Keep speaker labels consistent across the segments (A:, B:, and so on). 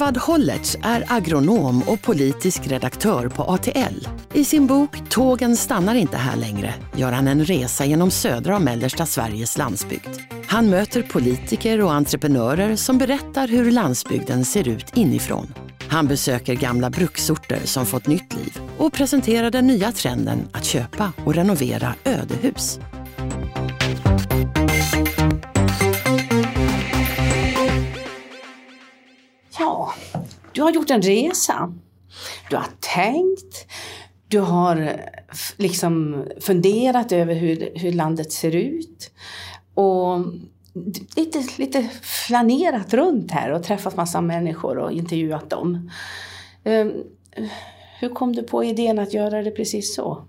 A: Edvard Hollertz är agronom och politisk redaktör på ATL. I sin bok Tågen stannar inte här längre gör han en resa genom södra och mellersta Sveriges landsbygd. Han möter politiker och entreprenörer som berättar hur landsbygden ser ut inifrån. Han besöker gamla bruksorter som fått nytt liv och presenterar den nya trenden att köpa och renovera ödehus.
B: Ja, du har gjort en resa. Du har tänkt. Du har eh, liksom funderat över hur, hur landet ser ut. Och lite, lite flanerat runt här och träffat massa människor och intervjuat dem. Ehm, hur kom du på idén att göra det precis så?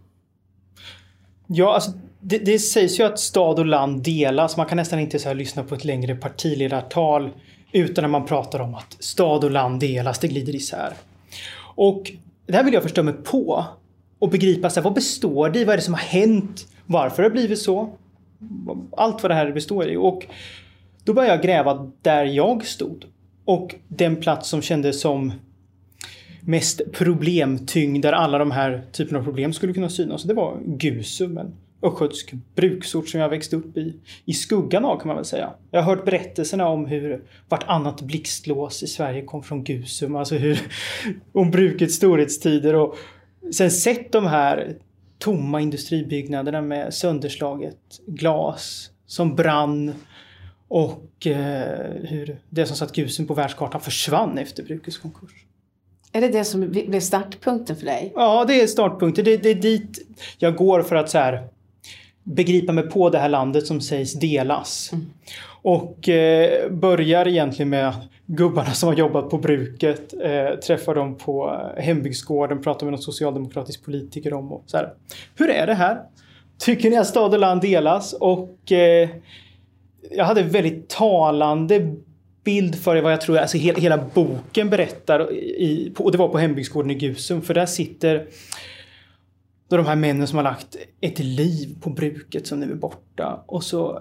C: Ja, alltså, det, det sägs ju att stad och land delas. Man kan nästan inte så här lyssna på ett längre partiledartal utan när man pratar om att stad och land delas, det glider isär. Och det här vill jag förstå mig på och begripa så här, vad består det i? Vad är det som har hänt? Varför har det blivit så? Allt vad det här består i. Och då började jag gräva där jag stod. Och den plats som kändes som mest problemtyngd där alla de här typerna av problem skulle kunna synas. Det var Gusum, en östgötsk bruksort som jag växte upp i. I skuggan av kan man väl säga. Jag har hört berättelserna om hur vartannat blixtlås i Sverige kom från Gusum. Alltså hur, om brukets storhetstider och sen sett de här tomma industribyggnaderna med sönderslaget glas som brann och eh, hur det som satt Gusum på världskartan försvann efter brukets konkurs.
B: Är det det som blev startpunkten för dig?
C: Ja, det är startpunkten. Det, det är dit jag går för att så här, begripa mig på det här landet som sägs delas.
B: Mm.
C: Och eh, börjar egentligen med gubbarna som har jobbat på bruket. Eh, träffar dem på eh, hembygdsgården, pratar med någon socialdemokratisk politiker om och så här. Hur är det här? Tycker ni att stad och land delas? Och eh, jag hade väldigt talande bild för vad jag tror alltså hela, hela boken berättar. I, och det var på hembygdsgården i Gusum. För där sitter då de här männen som har lagt ett liv på bruket som nu är borta. Och så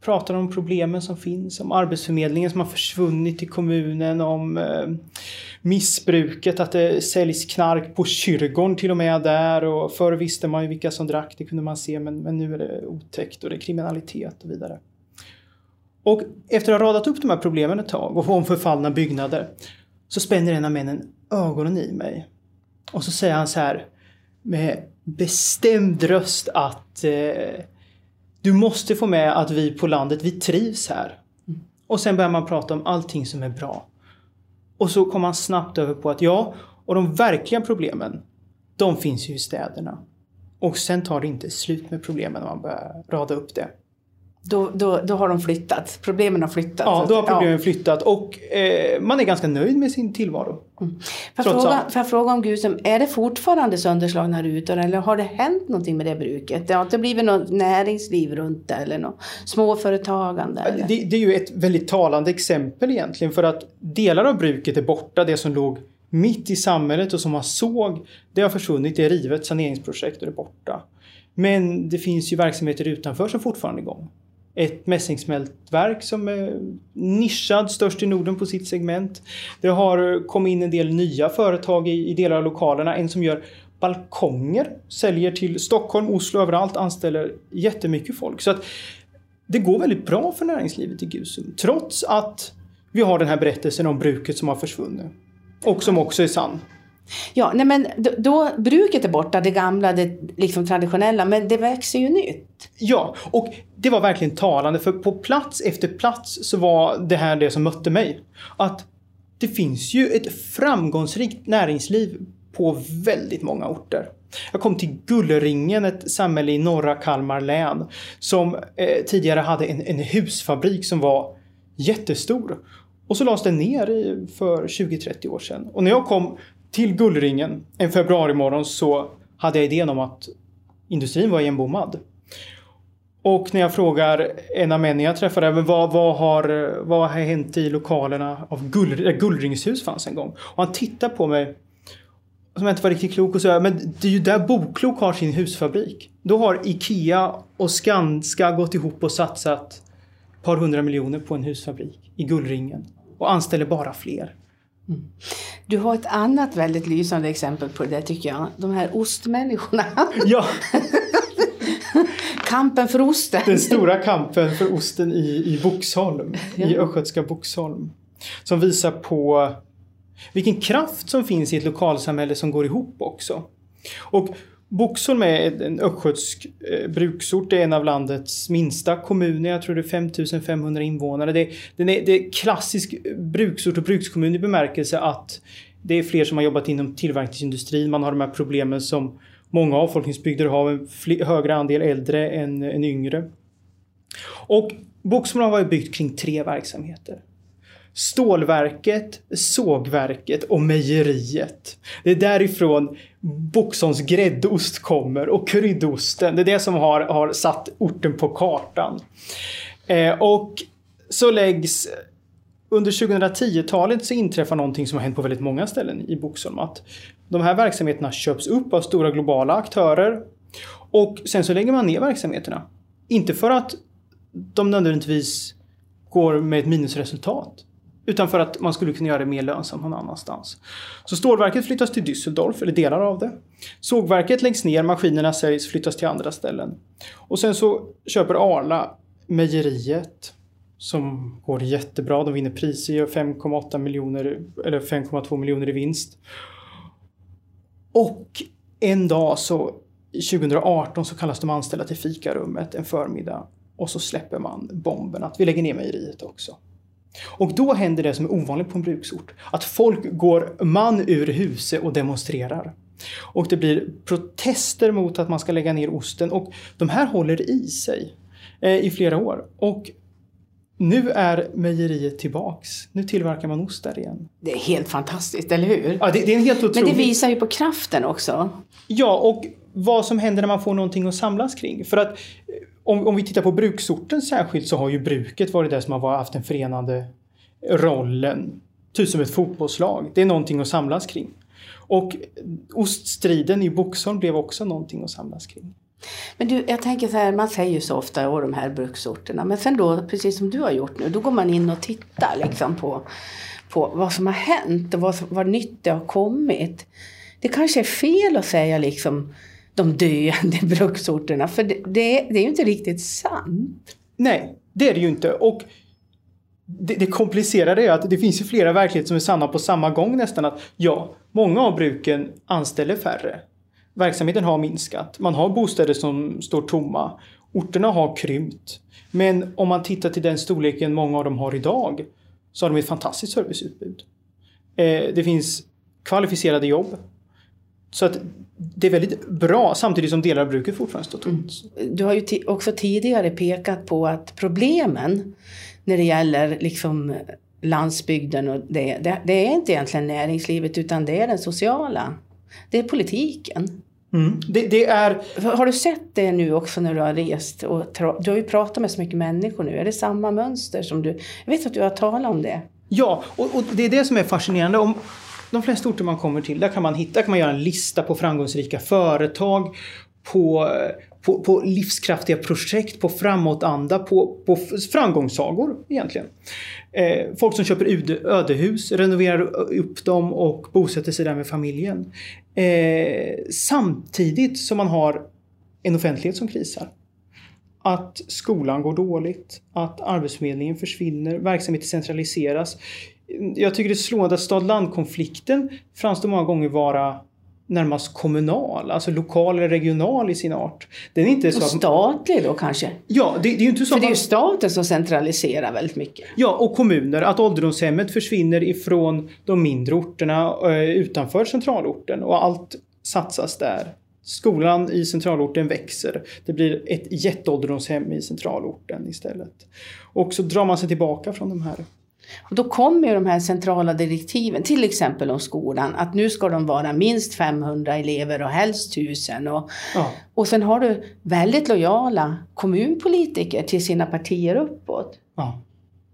C: pratar de om problemen som finns, om arbetsförmedlingen som har försvunnit i kommunen, om eh, missbruket, att det säljs knark på kyrkogården till och med där och förr visste man ju vilka som drack, det kunde man se, men, men nu är det otäckt och det är kriminalitet och vidare. Och efter att ha radat upp de här problemen ett tag och om förfallna byggnader så spänner en av männen ögonen i mig. Och så säger han så här med bestämd röst att eh, du måste få med att vi på landet, vi trivs här. Och sen börjar man prata om allting som är bra. Och så kommer man snabbt över på att ja, och de verkliga problemen, de finns ju i städerna. Och sen tar det inte slut med problemen när man börjar rada upp det.
B: Då, då, då har de flyttat. Problemen har flyttat.
C: Ja, då har
B: Ja.
C: problemen flyttat och eh, man är ganska nöjd med sin tillvaro.
B: Får jag, fråga, får jag fråga om Gusum, är det fortfarande sönderslagna rutor eller har det hänt någonting med det bruket? Det har inte blivit något näringsliv runt det eller något småföretagande? Eller?
C: Det, det är ju ett väldigt talande exempel egentligen för att delar av bruket är borta. Det som låg mitt i samhället och som man såg, det har försvunnit. Det är rivet, saneringsprojekt och det är borta. Men det finns ju verksamheter utanför som fortfarande är igång. Ett mässingsmältverk som är nischad, störst i Norden på sitt segment. Det har kommit in en del nya företag i, i delar av lokalerna. En som gör balkonger, säljer till Stockholm, Oslo, överallt, anställer jättemycket folk. Så att det går väldigt bra för näringslivet i Gusum. Trots att vi har den här berättelsen om bruket som har försvunnit. Och som också är sann.
B: Ja, nej men då, då, bruket är borta, det gamla, det liksom traditionella, men det växer ju nytt.
C: Ja, och det var verkligen talande för på plats efter plats så var det här det som mötte mig. Att det finns ju ett framgångsrikt näringsliv på väldigt många orter. Jag kom till Gullringen, ett samhälle i norra Kalmar län som eh, tidigare hade en, en husfabrik som var jättestor. Och så lades den ner för 20-30 år sedan. Och när jag kom till Gullringen en februarimorgon så hade jag idén om att industrin var igenbommad. Och när jag frågar en av männen jag träffade, vad, vad, har, vad har hänt i lokalerna av Gull, där Gullringshus fanns en gång? Och han tittar på mig som jag inte var riktigt klok och säger men det är ju där Boklok har sin husfabrik. Då har Ikea och Skanska gått ihop och satsat ett par hundra miljoner på en husfabrik i Gullringen och anställer bara fler.
B: Mm. Du har ett annat väldigt lysande exempel på det tycker jag. De här ostmänniskorna.
C: Ja.
B: kampen för osten.
C: Den stora kampen för osten i, i Boxholm. Ja. I östgötska Boxholm. Som visar på vilken kraft som finns i ett lokalsamhälle som går ihop också. Och Boxholm är en östgötsk eh, bruksort. Det är en av landets minsta kommuner. Jag tror det är 5500 invånare. Det, den är, det är klassisk bruksort och brukskommun i bemärkelse att det är fler som har jobbat inom tillverkningsindustrin. Man har de här problemen som många avfolkningsbygder har en högre andel äldre än, än yngre. Och Boxholm har varit byggt kring tre verksamheter. Stålverket, sågverket och mejeriet. Det är därifrån Boxholms gräddost kommer och kryddosten. Det är det som har, har satt orten på kartan. Eh, och så läggs under 2010-talet så inträffar någonting som har hänt på väldigt många ställen i Boxholm. Att de här verksamheterna köps upp av stora globala aktörer och sen så lägger man ner verksamheterna. Inte för att de nödvändigtvis går med ett minusresultat. Utan för att man skulle kunna göra det mer lönsamt någon annanstans. Så stålverket flyttas till Düsseldorf, eller delar av det. Sågverket läggs ner, maskinerna säljs, flyttas till andra ställen. Och sen så köper Arla mejeriet som går jättebra. De vinner priser, gör 5,8 miljoner eller 5,2 miljoner i vinst. Och en dag så 2018 så kallas de anställda till fikarummet en förmiddag och så släpper man bomben att vi lägger ner mejeriet också. Och då händer det som är ovanligt på en bruksort. Att folk går man ur huset och demonstrerar. Och det blir protester mot att man ska lägga ner osten och de här håller i sig eh, i flera år. Och nu är mejeriet tillbaks. Nu tillverkar man ost där igen.
B: Det är helt fantastiskt, eller hur?
C: Ja, det, det är en helt otroligt...
B: Men det visar ju på kraften också.
C: Ja, och vad som händer när man får någonting att samlas kring. För att eh, om, om vi tittar på bruksorten särskilt så har ju bruket varit det som har haft den förenande rollen. Typ som ett fotbollslag. Det är någonting att samlas kring. Och oststriden i Boxholm blev också någonting att samlas kring.
B: Men du, jag tänker så här, man säger ju så ofta om de här bruksorterna, men sen då, precis som du har gjort nu, då går man in och tittar liksom på, på vad som har hänt och vad, vad nytt det har kommit. Det kanske är fel att säga liksom de döende bruksorterna, för det, det, det är ju inte riktigt sant.
C: Nej, det är det ju inte. Och det, det komplicerade är att det finns ju flera verkligheter som är sanna på samma gång nästan. Att ja, många av bruken anställer färre. Verksamheten har minskat. Man har bostäder som står tomma. Orterna har krympt. Men om man tittar till den storleken många av dem har idag så har de ett fantastiskt serviceutbud. Eh, det finns kvalificerade jobb. Så att det är väldigt bra samtidigt som delar av bruket fortfarande står tomt.
B: Mm. Du har ju också tidigare pekat på att problemen när det gäller liksom landsbygden och det, det, det är inte egentligen näringslivet utan det är den sociala. Det är politiken.
C: Mm. Det, det, är...
B: Har du sett det nu också när du har rest? Och du har ju pratat med så mycket människor nu. Är det samma mönster som du... Jag vet att du har talat om det.
C: Ja, och, och det är det som är fascinerande. Om de flesta orter man kommer till, där kan man hitta, kan man göra en lista på framgångsrika företag, på, på, på livskraftiga projekt, på framåtanda, på, på framgångssagor egentligen. Eh, folk som köper ödehus, renoverar upp dem och bosätter sig där med familjen. Eh, samtidigt som man har en offentlighet som krisar. Att skolan går dåligt, att arbetsförmedlingen försvinner, verksamheter centraliseras. Jag tycker det är slående att stad-land-konflikten framstår många gånger vara närmast kommunal, alltså lokal eller regional i sin art.
B: Den är inte så och statlig då kanske?
C: Ja, det, det är ju inte så
B: För det är ju staten som centraliserar väldigt mycket.
C: Ja, och kommuner. Att ålderdomshemmet försvinner ifrån de mindre orterna eh, utanför centralorten och allt satsas där. Skolan i centralorten växer. Det blir ett jätteålderdomshem i centralorten istället. Och så drar man sig tillbaka från de här
B: Och då kommer ju de här centrala direktiven, till exempel om skolan, att nu ska de vara minst 500 elever och helst 1000. Och,
C: Ja.
B: och sen har du väldigt lojala kommunpolitiker till sina partier uppåt.
C: Ja.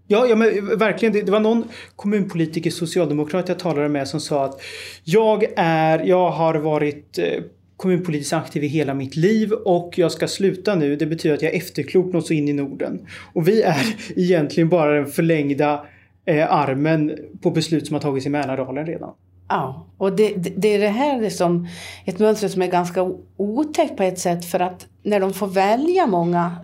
C: Ja, ja men verkligen. Det, det var någon kommunpolitiker, socialdemokrat jag talade med som sa att jag är, jag har varit eh, kommunpolitiskt aktiv i hela mitt liv och jag ska sluta nu. Det betyder att jag är efterklok något så in i Norden. Och vi är egentligen bara den förlängda eh, armen på beslut som har tagits i Mälardalen redan.
B: Ja, och det, det, det är det här som ett mönster som är ganska otäckt på ett sätt för att när de får välja många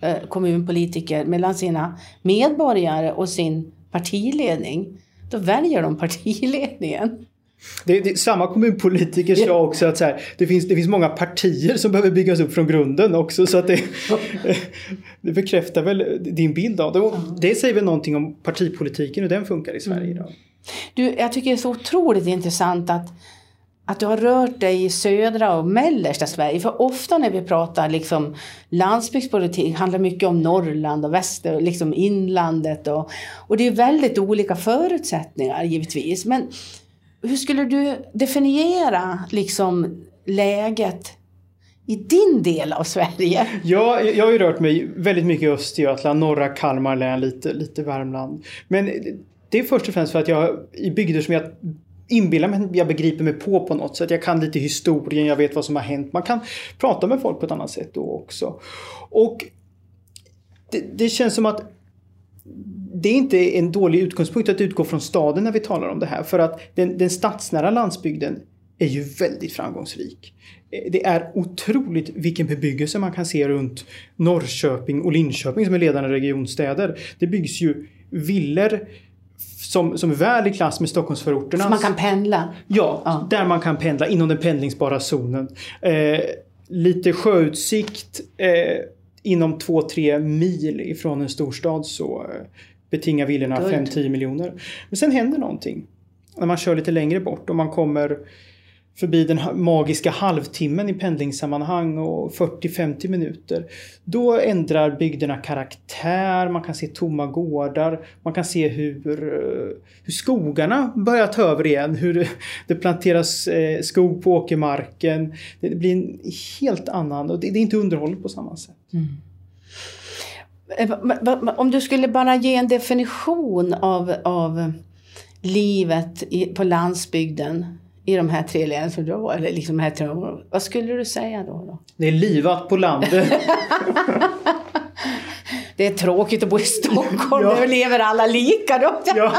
B: eh, kommunpolitiker mellan sina medborgare och sin partiledning, då väljer de partiledningen.
C: Det, det, samma kommunpolitiker sa också att så här, det, finns, det finns många partier som behöver byggas upp från grunden också. Så att det, det bekräftar väl din bild av det. Det säger väl någonting om partipolitiken och den funkar i Sverige idag.
B: Du, jag tycker det är så otroligt intressant att, att du har rört dig i södra och mellersta Sverige. För ofta när vi pratar liksom landsbygdspolitik handlar mycket om Norrland och väster, liksom inlandet. Och, och det är väldigt olika förutsättningar givetvis. Men hur skulle du definiera liksom läget i din del av Sverige?
C: Ja, jag har ju rört mig väldigt mycket i Östergötland, norra Kalmar län, lite, lite Värmland. Men det är först och främst för att jag i bygder som jag inbillar mig jag begriper mig på på något sätt. Jag kan lite historien, jag vet vad som har hänt. Man kan prata med folk på ett annat sätt då också. Och det, det känns som att det är inte en dålig utgångspunkt att utgå från staden när vi talar om det här. För att den, den stadsnära landsbygden är ju väldigt framgångsrik. Det är otroligt vilken bebyggelse man kan se runt Norrköping och Linköping som är ledande regionstäder. Det byggs ju villor som, som är väl i klass med Stockholmsförorterna.
B: Så man kan pendla?
C: Ja,
B: Ja.
C: där man kan pendla inom den pendlingsbara zonen. Eh, lite sjöutsikt eh, inom 2-3 mil ifrån en storstad så eh, betingar villorna
B: Guld.
C: 5-10 miljoner. Men sen händer någonting. När man kör lite längre bort och man kommer förbi den magiska halvtimmen i pendlingssammanhang och 40-50 minuter. Då ändrar bygderna karaktär, man kan se tomma gårdar, man kan se hur, eh, hur skogarna börjar ta över igen, hur det- planteras eh, skog på åkermarken. Det blir en helt annan, och det är inte underhållet på samma sätt.
B: Va- Om du skulle bara ge en definition av, av livet i, på landsbygden i de här tre länen som du har, eller liksom här tre områdena. Vad skulle du säga då? då?
C: Det är livat på landet.
B: Det är tråkigt att bo i Stockholm,
C: Ja.
B: där lever alla lika då.
C: Ja.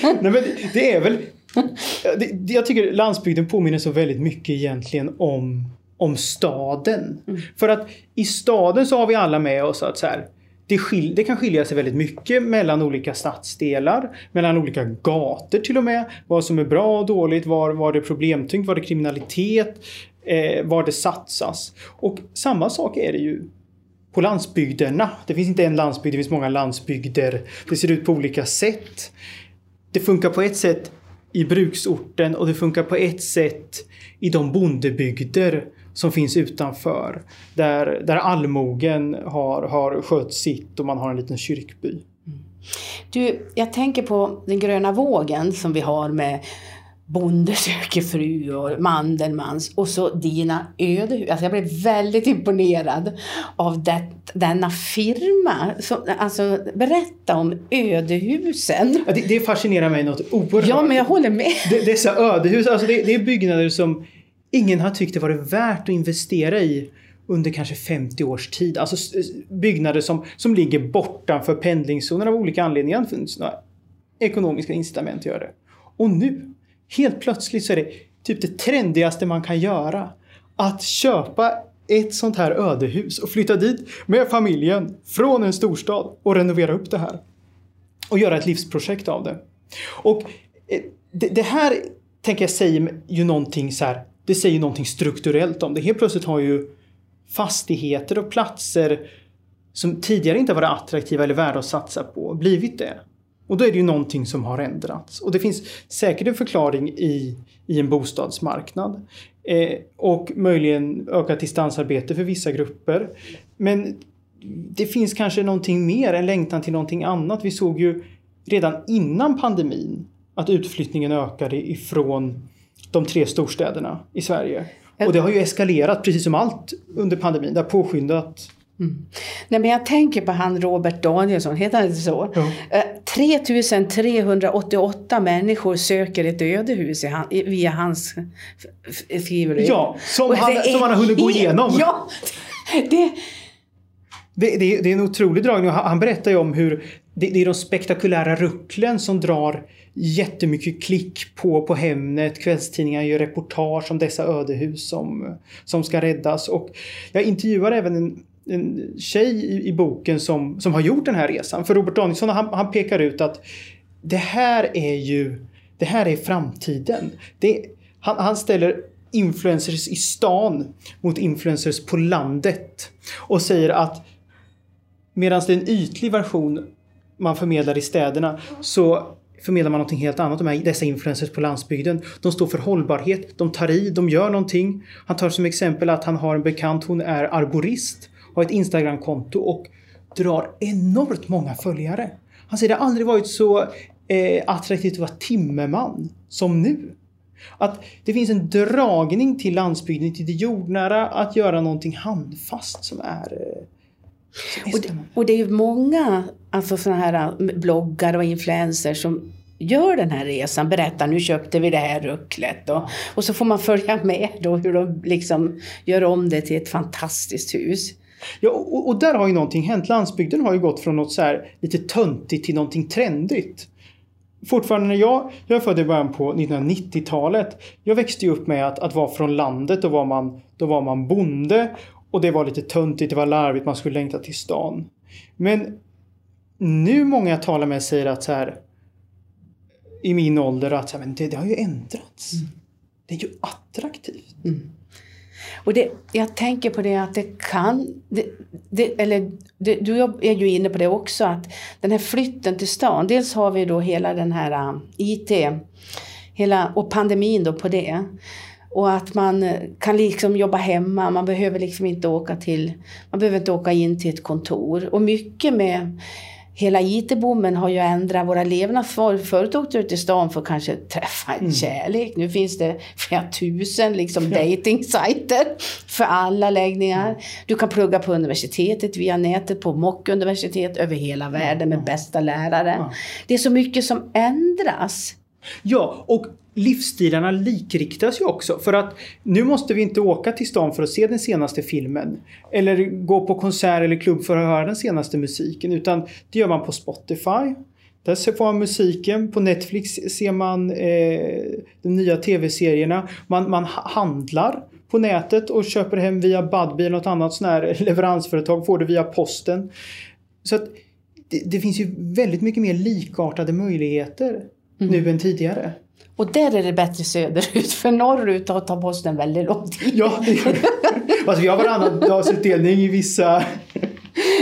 C: Nej, men det är väl... Det- jag tycker landsbygden påminner så väldigt mycket egentligen om, om staden. För att i staden så har vi alla med oss att så här, det, skil, det kan skilja sig väldigt mycket mellan olika stadsdelar, mellan olika gator till och med. Vad som är bra och dåligt, var, var det är problemtyngt, var det kriminalitet, eh, var det satsas. Och samma sak är det ju på landsbygderna. Det finns inte en landsbygd, det finns många landsbygder. Det ser ut på olika sätt. Det funkar på ett sätt i bruksorten och det funkar på ett sätt i de bondebygder som finns utanför. Där, där allmogen har, har skött sitt och man har en liten kyrkby.
B: Du, jag tänker på den gröna vågen som vi har med Bonde söker fru och Mandelmans och så dina ödehus. Alltså jag blev väldigt imponerad av det, denna firma. Så, alltså, berätta om ödehusen.
C: Ja, det, det fascinerar mig något oerhört.
B: Ja, men jag håller med.
C: Dessa ödehus, alltså det, det är byggnader som ingen har tyckt det varit värt att investera i under kanske 50 års tid. Alltså byggnader som, som ligger bortanför pendlingszonen av olika anledningar. Det finns några ekonomiska incitament att göra det. Och nu, helt plötsligt så är det typ det trendigaste man kan göra. Att köpa ett sånt här ödehus och flytta dit med familjen från en storstad och renovera upp det här. Och göra ett livsprojekt av det. Och eh, det, det här tänker jag säger ju någonting så här. Det säger någonting strukturellt om det. Helt plötsligt har ju fastigheter och platser som tidigare inte varit attraktiva eller värda att satsa på blivit det. Och då är det ju någonting som har ändrats. Och det finns säkert en förklaring i, i en bostadsmarknad. Eh, och möjligen ökat distansarbete för vissa grupper. Men det finns kanske någonting mer, en längtan till någonting annat. Vi såg ju redan innan pandemin att utflyttningen ökade ifrån de tre storstäderna i Sverige. Och det har ju eskalerat precis som allt under pandemin. Det har påskyndat
B: Mm. Nej, men jag tänker på han Robert Danielsson, heter han inte så?
C: Ja.
B: Eh, 3388 människor söker ett ödehus han, via hans f- f- skriver
C: Ja, som han- som han har hunnit gå igenom.
B: Ja, det,
C: det, det, är- det är en otrolig dragning han han berättar ju om hur det, det är de spektakulära rucklen som drar jättemycket klick på, på Hemnet. Kvällstidningar gör reportage om dessa ödehus som, som ska räddas. Och jag intervjuar även en, en tjej i, i boken som, som har gjort den här resan. För Robert Danielsson han, han pekar ut att det här är ju det här är framtiden. Det, han, han ställer influencers i stan mot influencers på landet och säger att Medan det är en ytlig version man förmedlar i städerna så förmedlar man någonting helt annat. De här, dessa influencers på landsbygden. De står för hållbarhet, de tar i, de gör någonting. Han tar som exempel att han har en bekant, hon är arborist, har ett Instagramkonto och drar enormt många följare. Han säger det har aldrig varit så eh, attraktivt att vara timmerman som nu. Att det finns en dragning till landsbygden, till det jordnära, att göra någonting handfast som är... Eh, som är
B: och, det, och det är ju många alltså såna här eh, bloggare och influencers som gör den här resan, berättar nu köpte vi det här rucklet och, och så får man följa med då hur de liksom gör om det till ett fantastiskt hus.
C: Ja, och, och där har ju någonting hänt. Landsbygden har ju gått från något så här lite töntigt till någonting trendigt. Fortfarande när jag, jag är född i början på 1990-talet. Jag växte ju upp med att, att vara från landet. Då var, man, då var man bonde. Och det var lite töntigt, det var larvigt, man skulle längta till stan. Men nu många jag talar med säger att så här i min ålder att så här, men det, det har ju ändrats. Det är ju attraktivt.
B: Och det, jag tänker på det att det kan, det, det, eller det, du är ju inne på det också, att den här flytten till stan, dels har vi då hela den här uh, IT, hela, och pandemin då på det. Och att man eh, kan liksom jobba hemma, man behöver liksom inte åka till, man behöver inte åka in till ett kontor. Och mycket med Hela IT-boomen har ju ändrat våra levnadsvanor. Förut åkte du till stan för att kanske träffa en kärlek. Nu finns det flera tusen liksom, dating-sajter för alla läggningar. Du kan plugga på universitetet via nätet, på mock-universitet över hela världen med bästa lärare. Det är så mycket som ändras.
C: Ja, och livsstilarna likriktas ju också. För att nu måste vi inte åka till stan för att se den senaste filmen. Eller gå på konsert eller klubb för att höra den senaste musiken. Utan det gör man på Spotify. Där ser- får man musiken. På Netflix ser man eh, de nya tv-serierna. Man, man ha- handlar på nätet och köper hem via Budbee eller något annat sån här leveransföretag. Får det via posten. Så att det, det finns ju väldigt mycket mer likartade möjligheter nu än tidigare.
B: Och där är det bättre söderut, för norrut tar tar posten väldigt lång tid.
C: Ja, det gör det. Alltså vi har varannan dagsutdelning i vissa,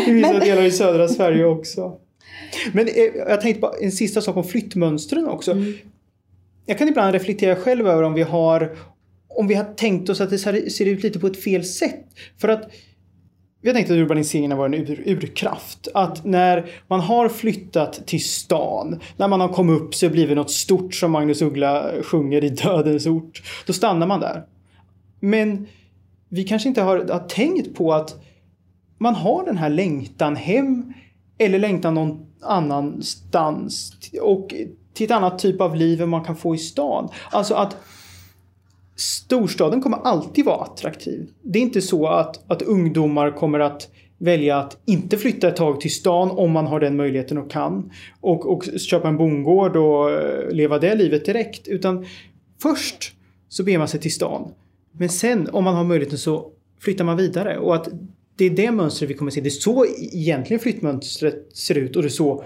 C: i vissa delar i södra Sverige också. Men eh, jag tänkte på en sista sak om flyttmönstren också. Jag kan ibland reflektera själv över om vi har om vi har tänkt oss att det ser ser ut lite på ett fel sätt. För att vi har tänkt att urbaniseringen har varit en ur, urkraft. Att när man har flyttat till stan, när man har kommit upp så blir det något stort som Magnus Uggla sjunger i Dödens ort. Då stannar man där. Men vi kanske inte har, har tänkt på att man har den här längtan hem eller längtan någon annanstans och till ett annat typ av liv än man kan få i stan. Alltså att storstaden kommer alltid vara attraktiv. Det är inte så att, att ungdomar kommer att välja att inte flytta ett tag till stan om man har den möjligheten och kan. Och, och köpa en bondgård och eh, leva det livet direkt. Utan först så beger man sig till stan. Men sen om man har möjligheten så flyttar man vidare. Och att det är det mönstret vi kommer se. Det är så egentligen flyttmönstret ser ut och det är så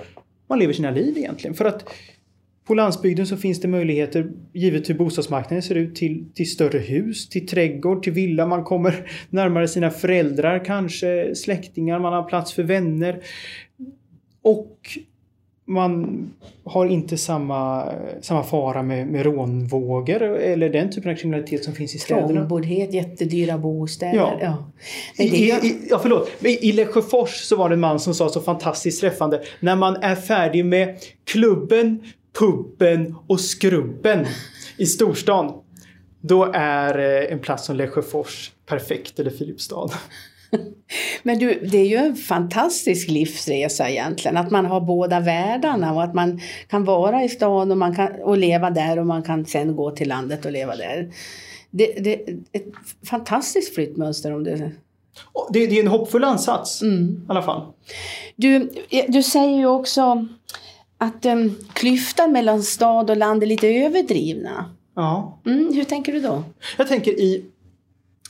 C: man lever sina liv egentligen. För att på landsbygden så finns det möjligheter, givet hur bostadsmarknaden ser ut, till, till större hus, till trädgård, till villa. Man kommer närmare sina föräldrar, kanske släktingar, man har plats för vänner. Och man har inte samma, samma fara med, med rånvågor eller den typen av kriminalitet som finns i städerna.
B: Trångboddhet, jättedyra bostäder.
C: Ja.
B: Ja. Men det
C: i, i, ja, förlåt. I Lesjöfors så var det en man som sa så fantastiskt träffande. När man är färdig med klubben, puben och skrubben i storstan. Då är eh, en plats som Lesjöfors perfekt, eller Filipstad.
B: Men du, det är ju en fantastisk livsresa egentligen. Att man har båda världarna och att man kan vara i stan och, man kan, och leva där och man kan sen gå till landet och leva där. Det, är ett fantastiskt flyttmönster om det...
C: Och Det, det är en hoppfull ansats
B: Mm.
C: i alla fall.
B: Du, du säger ju också att um, klyftan mellan stad och land är lite överdrivna.
C: Ja.
B: Mm, hur tänker du då?
C: Jag tänker i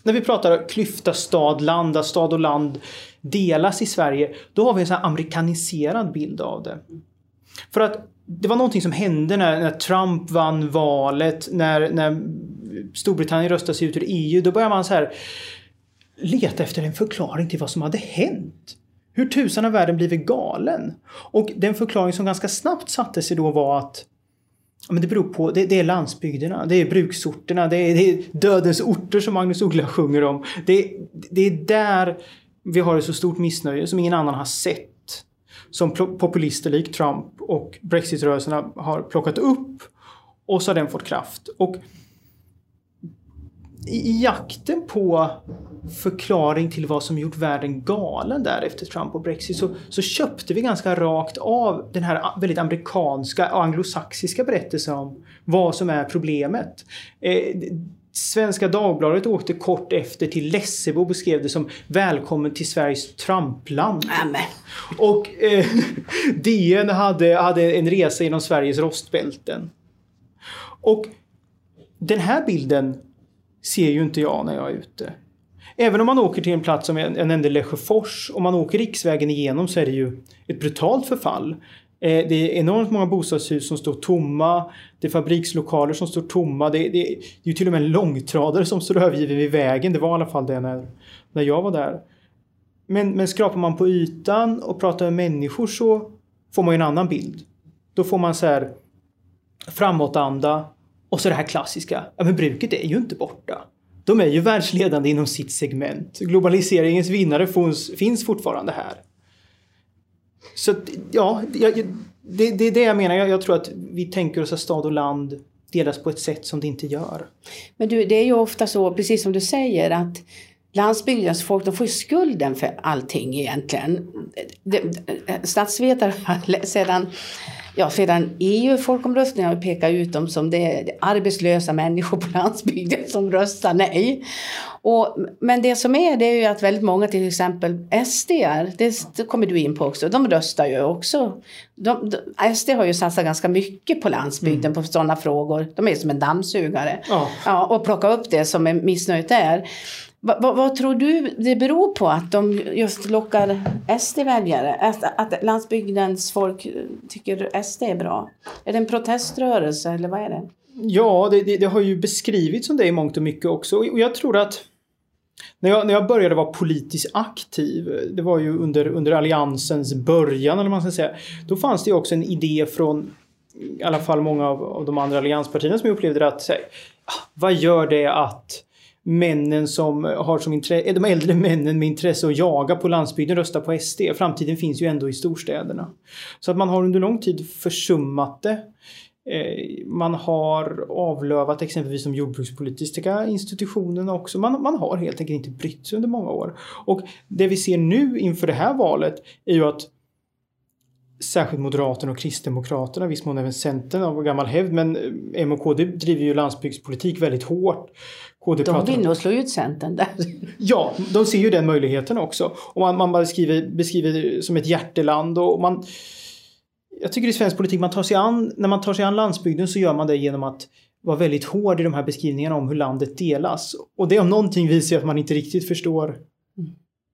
C: när vi pratar klyfta stad-land, där stad och land delas i Sverige, då har vi en sån amerikaniserad bild av det. För att det var någonting som hände när, när Trump vann valet, när, när Storbritannien röstade sig ut ur EU. Då började man så här leta efter en förklaring till vad som hade hänt. Hur tusan har världen blivit galen? Och den förklaring som ganska snabbt satte sig då var att men det beror på, det, det är landsbygderna, det är bruksorterna, det är, det är dödens orter som Magnus Uggla sjunger om. Det, det är där vi har ett så stort missnöje som ingen annan har sett. Som populister lik Trump och Brexitrörelserna har plockat upp och så har den fått kraft. Och i, i jakten på förklaring till vad som gjort världen galen där efter Trump och Brexit så, så köpte vi ganska rakt av den här väldigt amerikanska och anglosaxiska berättelsen om vad som är problemet. Eh, Svenska Dagbladet åkte kort efter till Lessebo och beskrev det som Välkommen till Sveriges Trumpland.
B: Nämen.
C: Och eh, DN hade, hade en resa genom Sveriges rostbälten. Och den här bilden ser ju inte jag när jag är ute. Även om man åker till en plats som jag nämnde Lesjöfors, om man åker riksvägen igenom så är det ju ett brutalt förfall. Eh, det är enormt många bostadshus som står tomma. Det är fabrikslokaler som står tomma. Det, det, det är ju till och med en långtradare som står övergiven vid vägen. Det var i alla fall det när, när jag var där. Men, men skrapar man på ytan och pratar med människor så får man ju en annan bild. Då får man så här framåtanda och så det här klassiska. Ja, men bruket är ju inte borta. De är ju världsledande inom sitt segment. Globaliseringens vinnare finns, finns fortfarande här. Så att, ja, det, det är det jag menar. Jag, jag tror att vi tänker oss att stad och land delas på ett sätt som det inte gör.
B: Men du, det är ju ofta så, precis som du säger, att landsbygdens folk de får ju skulden för allting egentligen. Statsvetare har sedan, ja, sedan EU-folkomröstningen pekat ut dem som det arbetslösa människor på landsbygden som röstar nej. Och, men det som är det är ju att väldigt många till exempel SD, det, det kommer du in på också, de röstar ju också. De, de, SD har ju satsat ganska mycket på landsbygden på sådana frågor. De är som en dammsugare.
C: Ja.
B: Ja, och plocka upp det som är missnöjt där. Va, va, vad tror du det beror på att de just lockar SD-väljare? Att, att landsbygdens folk tycker SD är bra? Är det en proteströrelse eller vad är det?
C: Ja, det, det, det har ju beskrivits som det i mångt och mycket också. Och jag tror att när jag, när jag började vara politiskt aktiv, det var ju under, under alliansens början eller vad man ska säga. Då fanns det ju också en idé från i alla fall många av, av de andra allianspartierna som jag upplevde att här, ah, vad gör det att männen som har som intresse, de äldre männen med intresse att jaga på landsbygden röstar på SD. Framtiden finns ju ändå i storstäderna. Så att man har under lång tid försummat det. Eh, man har avlövat exempelvis de jordbrukspolitiska institutionerna också. Man, man har helt enkelt inte brytt sig under många år. Och det vi ser nu inför det här valet är ju att särskilt Moderaterna och Kristdemokraterna, viss mån även Centern av gammal hävd, men eh, M och KD driver ju landsbygdspolitik väldigt hårt. KD
B: De vill nog slå ut Centern där.
C: Ja, de ser ju den möjligheten också. Och man, man beskriver, beskriver det som ett hjärteland och man... Jag tycker i svensk politik, man tar sig an, när man tar sig an landsbygden så gör man det genom att vara väldigt hård i de här beskrivningarna om hur landet delas. Och det om någonting visar ju att man inte riktigt förstår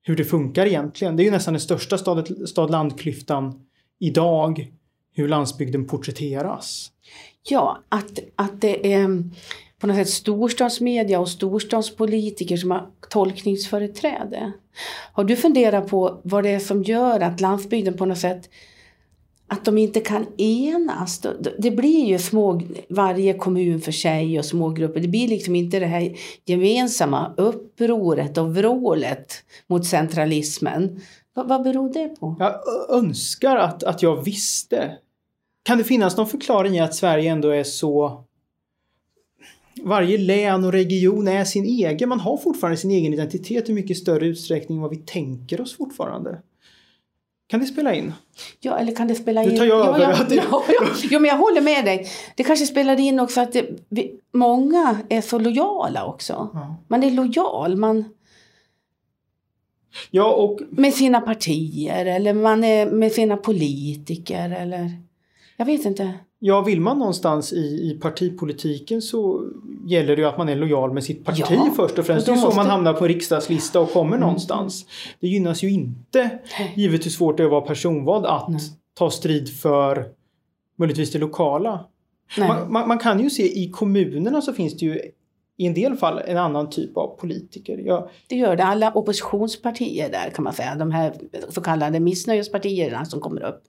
C: hur det funkar egentligen. Det är ju nästan den största stad- stad-landklyftan idag, hur landsbygden porträtteras.
B: Ja, att, att det är mm, på något sätt storstadsmedia och storstadspolitiker som har tolkningsföreträde. Har du funderat på vad det är som gör att landsbygden på något sätt att de inte kan enas. Det blir ju små, varje kommun för sig och små grupper. Det blir liksom inte det här gemensamma upproret och vrålet mot centralismen. Vad, vad beror det på?
C: Jag önskar att, att jag visste. Kan det finnas någon förklaring i att Sverige ändå är så varje län och region är sin egen. Man har fortfarande sin egen identitet i mycket större utsträckning än vad vi tänker oss fortfarande. Kan det spela in?
B: Ja, eller kan det spela in...
C: Nu tar jag över.
B: Ja, ja, ja, ja, ja, men jag håller med dig. Det kanske spelar in också att det, vi, många är så lojala också. Man är lojal. Man,
C: ja, och...
B: Med sina partier eller man är med sina politiker eller... Jag vet inte.
C: Ja, vill man någonstans i, i partipolitiken så gäller det ju att man är lojal med sitt parti ja, först och främst. Det är ju så man hamnar på en riksdagslista och kommer mm. någonstans. Det gynnas ju inte, givet hur svårt det är att vara personvald, att Nej. ta strid för möjligtvis det lokala. Man, man, man, kan ju se i kommunerna så finns det ju i en del fall en annan typ av politiker. Jag...
B: Det gör det. Alla oppositionspartier där kan man säga. De här så kallade missnöjespartierna som kommer upp.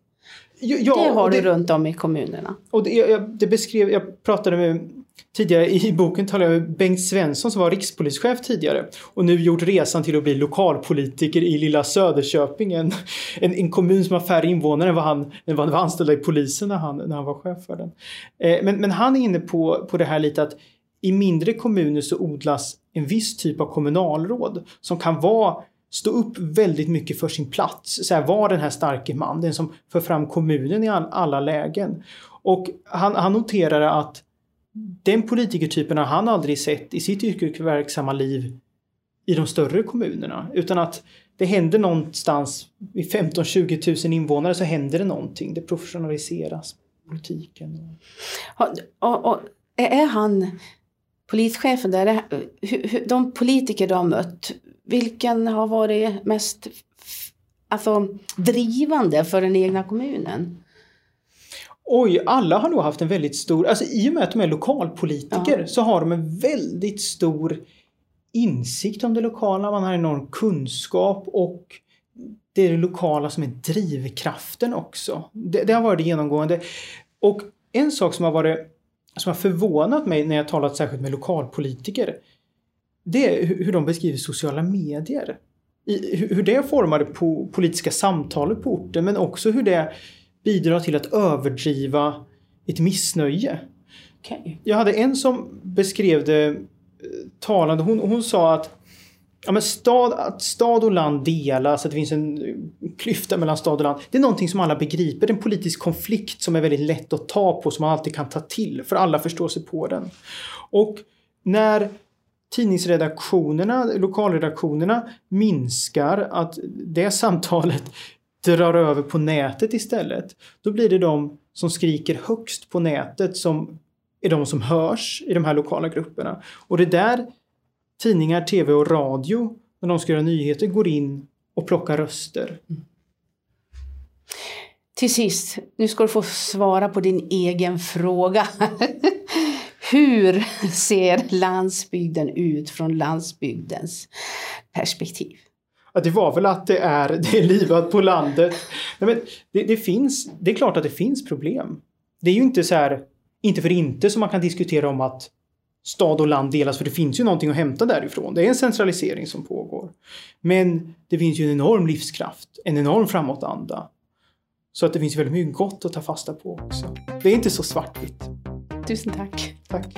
B: Ja, det har du runt om i kommunerna.
C: Och det, jag, det beskrev, jag pratade med Tidigare i boken talade jag med Bengt Svensson som var rikspolischef tidigare och nu gjort resan till att bli lokalpolitiker i lilla Söderköping. En, en, en kommun som har färre invånare än vad han, än vad var anställd i polisen när han, när han var chef för den. Eh, men, men han är inne på, på det här lite att i mindre kommuner så odlas en viss typ av kommunalråd som kan vara stå upp väldigt mycket för sin plats. Så här, var den här starke man, den som för fram kommunen i all, alla lägen. Och han, han noterade att den politikertypen har han aldrig sett i sitt yrkesverksamma liv i de större kommunerna. Utan att det händer någonstans i 15-20 000 invånare så händer det någonting. Det professionaliseras, politiken.
B: Och, och, och är han polischefen där, de politiker du har mött, vilken har varit mest alltså, drivande för den egna kommunen?
C: Oj, alla har nog haft en väldigt stor, alltså i och med att de är lokalpolitiker ja. så har de en väldigt stor insikt om det lokala, man har enorm kunskap och det är det lokala som är drivkraften också. Det, det har varit genomgående. Och en sak som har varit som har förvånat mig när jag talat särskilt med lokalpolitiker det är hur de beskriver sociala medier. I, hur det formade på politiska samtalet på orten men också hur det bidrar till att överdriva ett missnöje. Okay. Jag hade en som beskrev det eh, talande. Hon, hon sa att, ja, men stad, att stad och land delas, att det finns en eh, klyfta mellan stad och land. Det är någonting som alla begriper. Det är en politisk konflikt som är väldigt lätt att ta på, som man alltid kan ta till. För alla förstår sig på den. Och när tidningsredaktionerna, lokalredaktionerna minskar, att det samtalet drar över på nätet istället. Då blir det de som skriker högst på nätet som är de som hörs i de här lokala grupperna. Och det där tidningar, tv och radio, när de ska göra nyheter, går in och plockar röster. Mm.
B: Till sist, nu ska du få svara på din egen fråga. Hur ser landsbygden ut från landsbygdens perspektiv?
C: Ja, det var väl att det är, det är livat på landet. Nej, men det, det, finns, det är klart att det finns problem. Det är ju inte så här, inte för inte som man kan diskutera om att stad och land delas för det finns ju någonting att hämta därifrån. Det är en centralisering som pågår. Men det finns ju en enorm livskraft, en enorm framåtanda. Så att det finns väldigt mycket gott att ta fasta på också. Det är inte så svartvitt.
B: Tusen tack.
C: Tack.